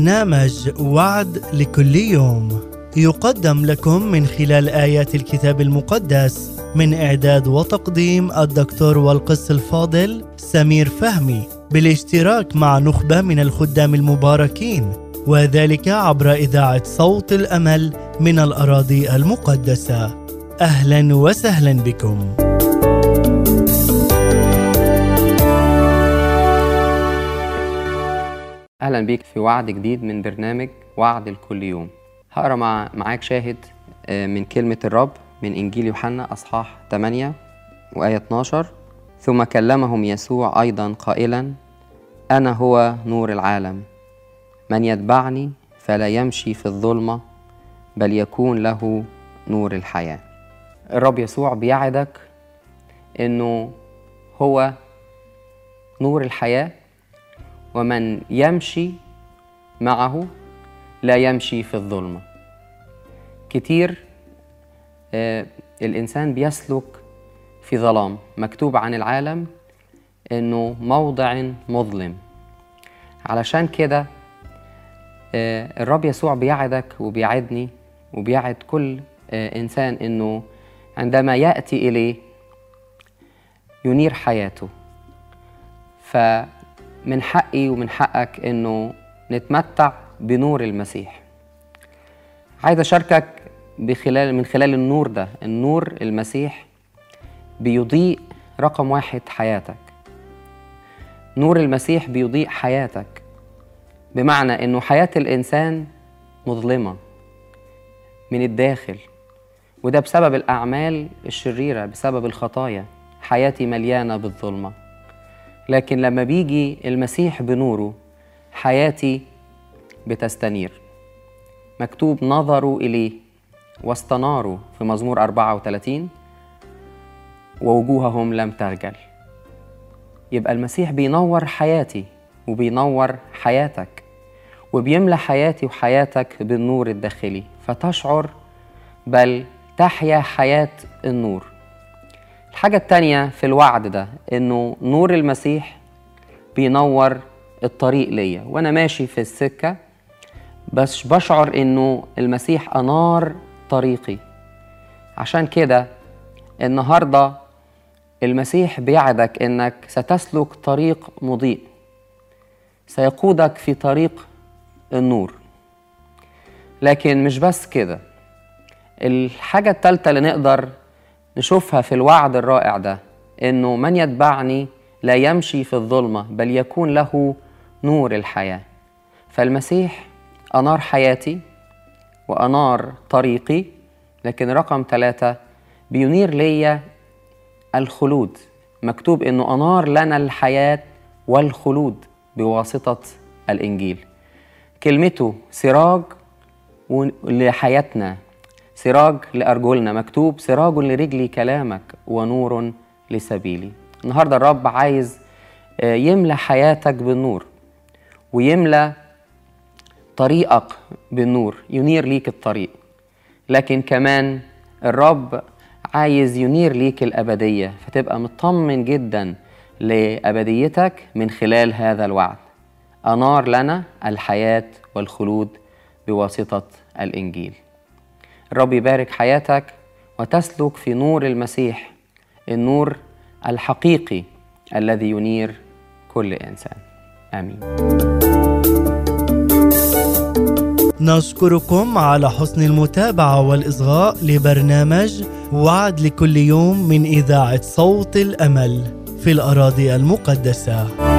برنامج وعد لكل يوم. يقدم لكم من خلال آيات الكتاب المقدس من إعداد وتقديم الدكتور والقس الفاضل سمير فهمي بالاشتراك مع نخبة من الخدام المباركين وذلك عبر إذاعة صوت الأمل من الأراضي المقدسة. أهلا وسهلا بكم. أهلا بيك في وعد جديد من برنامج وعد لكل يوم. هقرأ مع معاك شاهد آه، من كلمة الرب من إنجيل يوحنا أصحاح 8 وآية 12 ثم كلمهم يسوع أيضا قائلا أنا هو نور العالم. من يتبعني فلا يمشي في الظلمة بل يكون له نور الحياة. الرب يسوع بيعدك إنه هو نور الحياة ومن يمشي معه لا يمشي في الظلمة. كتير آه، الإنسان بيسلك في ظلام مكتوب عن العالم إنه موضع مظلم. علشان كده آه، الرب يسوع بيعدك وبيعدني وبيعد كل آه، إنسان إنه عندما يأتي إليه ينير حياته. فمن حقي ومن حقك إنه نتمتع بنور المسيح. عايز أشاركك بخلال من خلال النور ده النور المسيح بيضيء رقم واحد حياتك. نور المسيح بيضيء حياتك بمعنى إنه حياة الإنسان مظلمة من الداخل وده بسبب الأعمال الشريرة بسبب الخطايا. حياتي مليانة بالظلمة. لكن لما بيجي المسيح بنوره حياتي بتستنير. مكتوب نظروا إليه واستناروا في مزمور 34 ووجوههم لم تخجل يبقى المسيح بينور حياتي وبينور حياتك وبيملى حياتي وحياتك بالنور الداخلي. فتشعر بل تحيا حياة النور. الحاجة التانية في الوعد ده إنه نور المسيح بينور الطريق ليا. وأنا ماشي في السكة بس بشعر إنه المسيح أنار طريقي. عشان كده النهاردة المسيح بيعدك إنك ستسلك طريق مضيء. سيقودك في طريق النور. لكن مش بس كده الحاجة التالتة اللي نقدر نشوفها في الوعد الرائع ده إنه من يتبعني لا يمشي في الظلمة بل يكون له نور الحياة. فالمسيح أنار حياتي وأنار طريقي لكن رقم ثلاثة بينير ليا الخلود. مكتوب إنه أنار لنا الحياة والخلود بواسطة الإنجيل. كلمته سراج لحياتنا. سراج لأرجلنا مكتوب سراج لرجلي كلامك ونور لسبيلي. النهاردة الرب عايز آه، يملى حياتك بالنور ويملى طريقك بالنور ينير ليك الطريق. لكن كمان الرب عايز ينير ليك الأبدية فتبقى مطمن جدا لأبديتك من خلال هذا الوعد. أنار لنا الحياة والخلود بواسطة الإنجيل. الرب يبارك حياتك وتسلك في نور المسيح النور الحقيقي الذي ينير كل إنسان. آمين. نشكركم على حسن المتابعة والإصغاء لبرنامج وعد لكل يوم من إذاعة صوت الأمل في الأراضي المقدسة.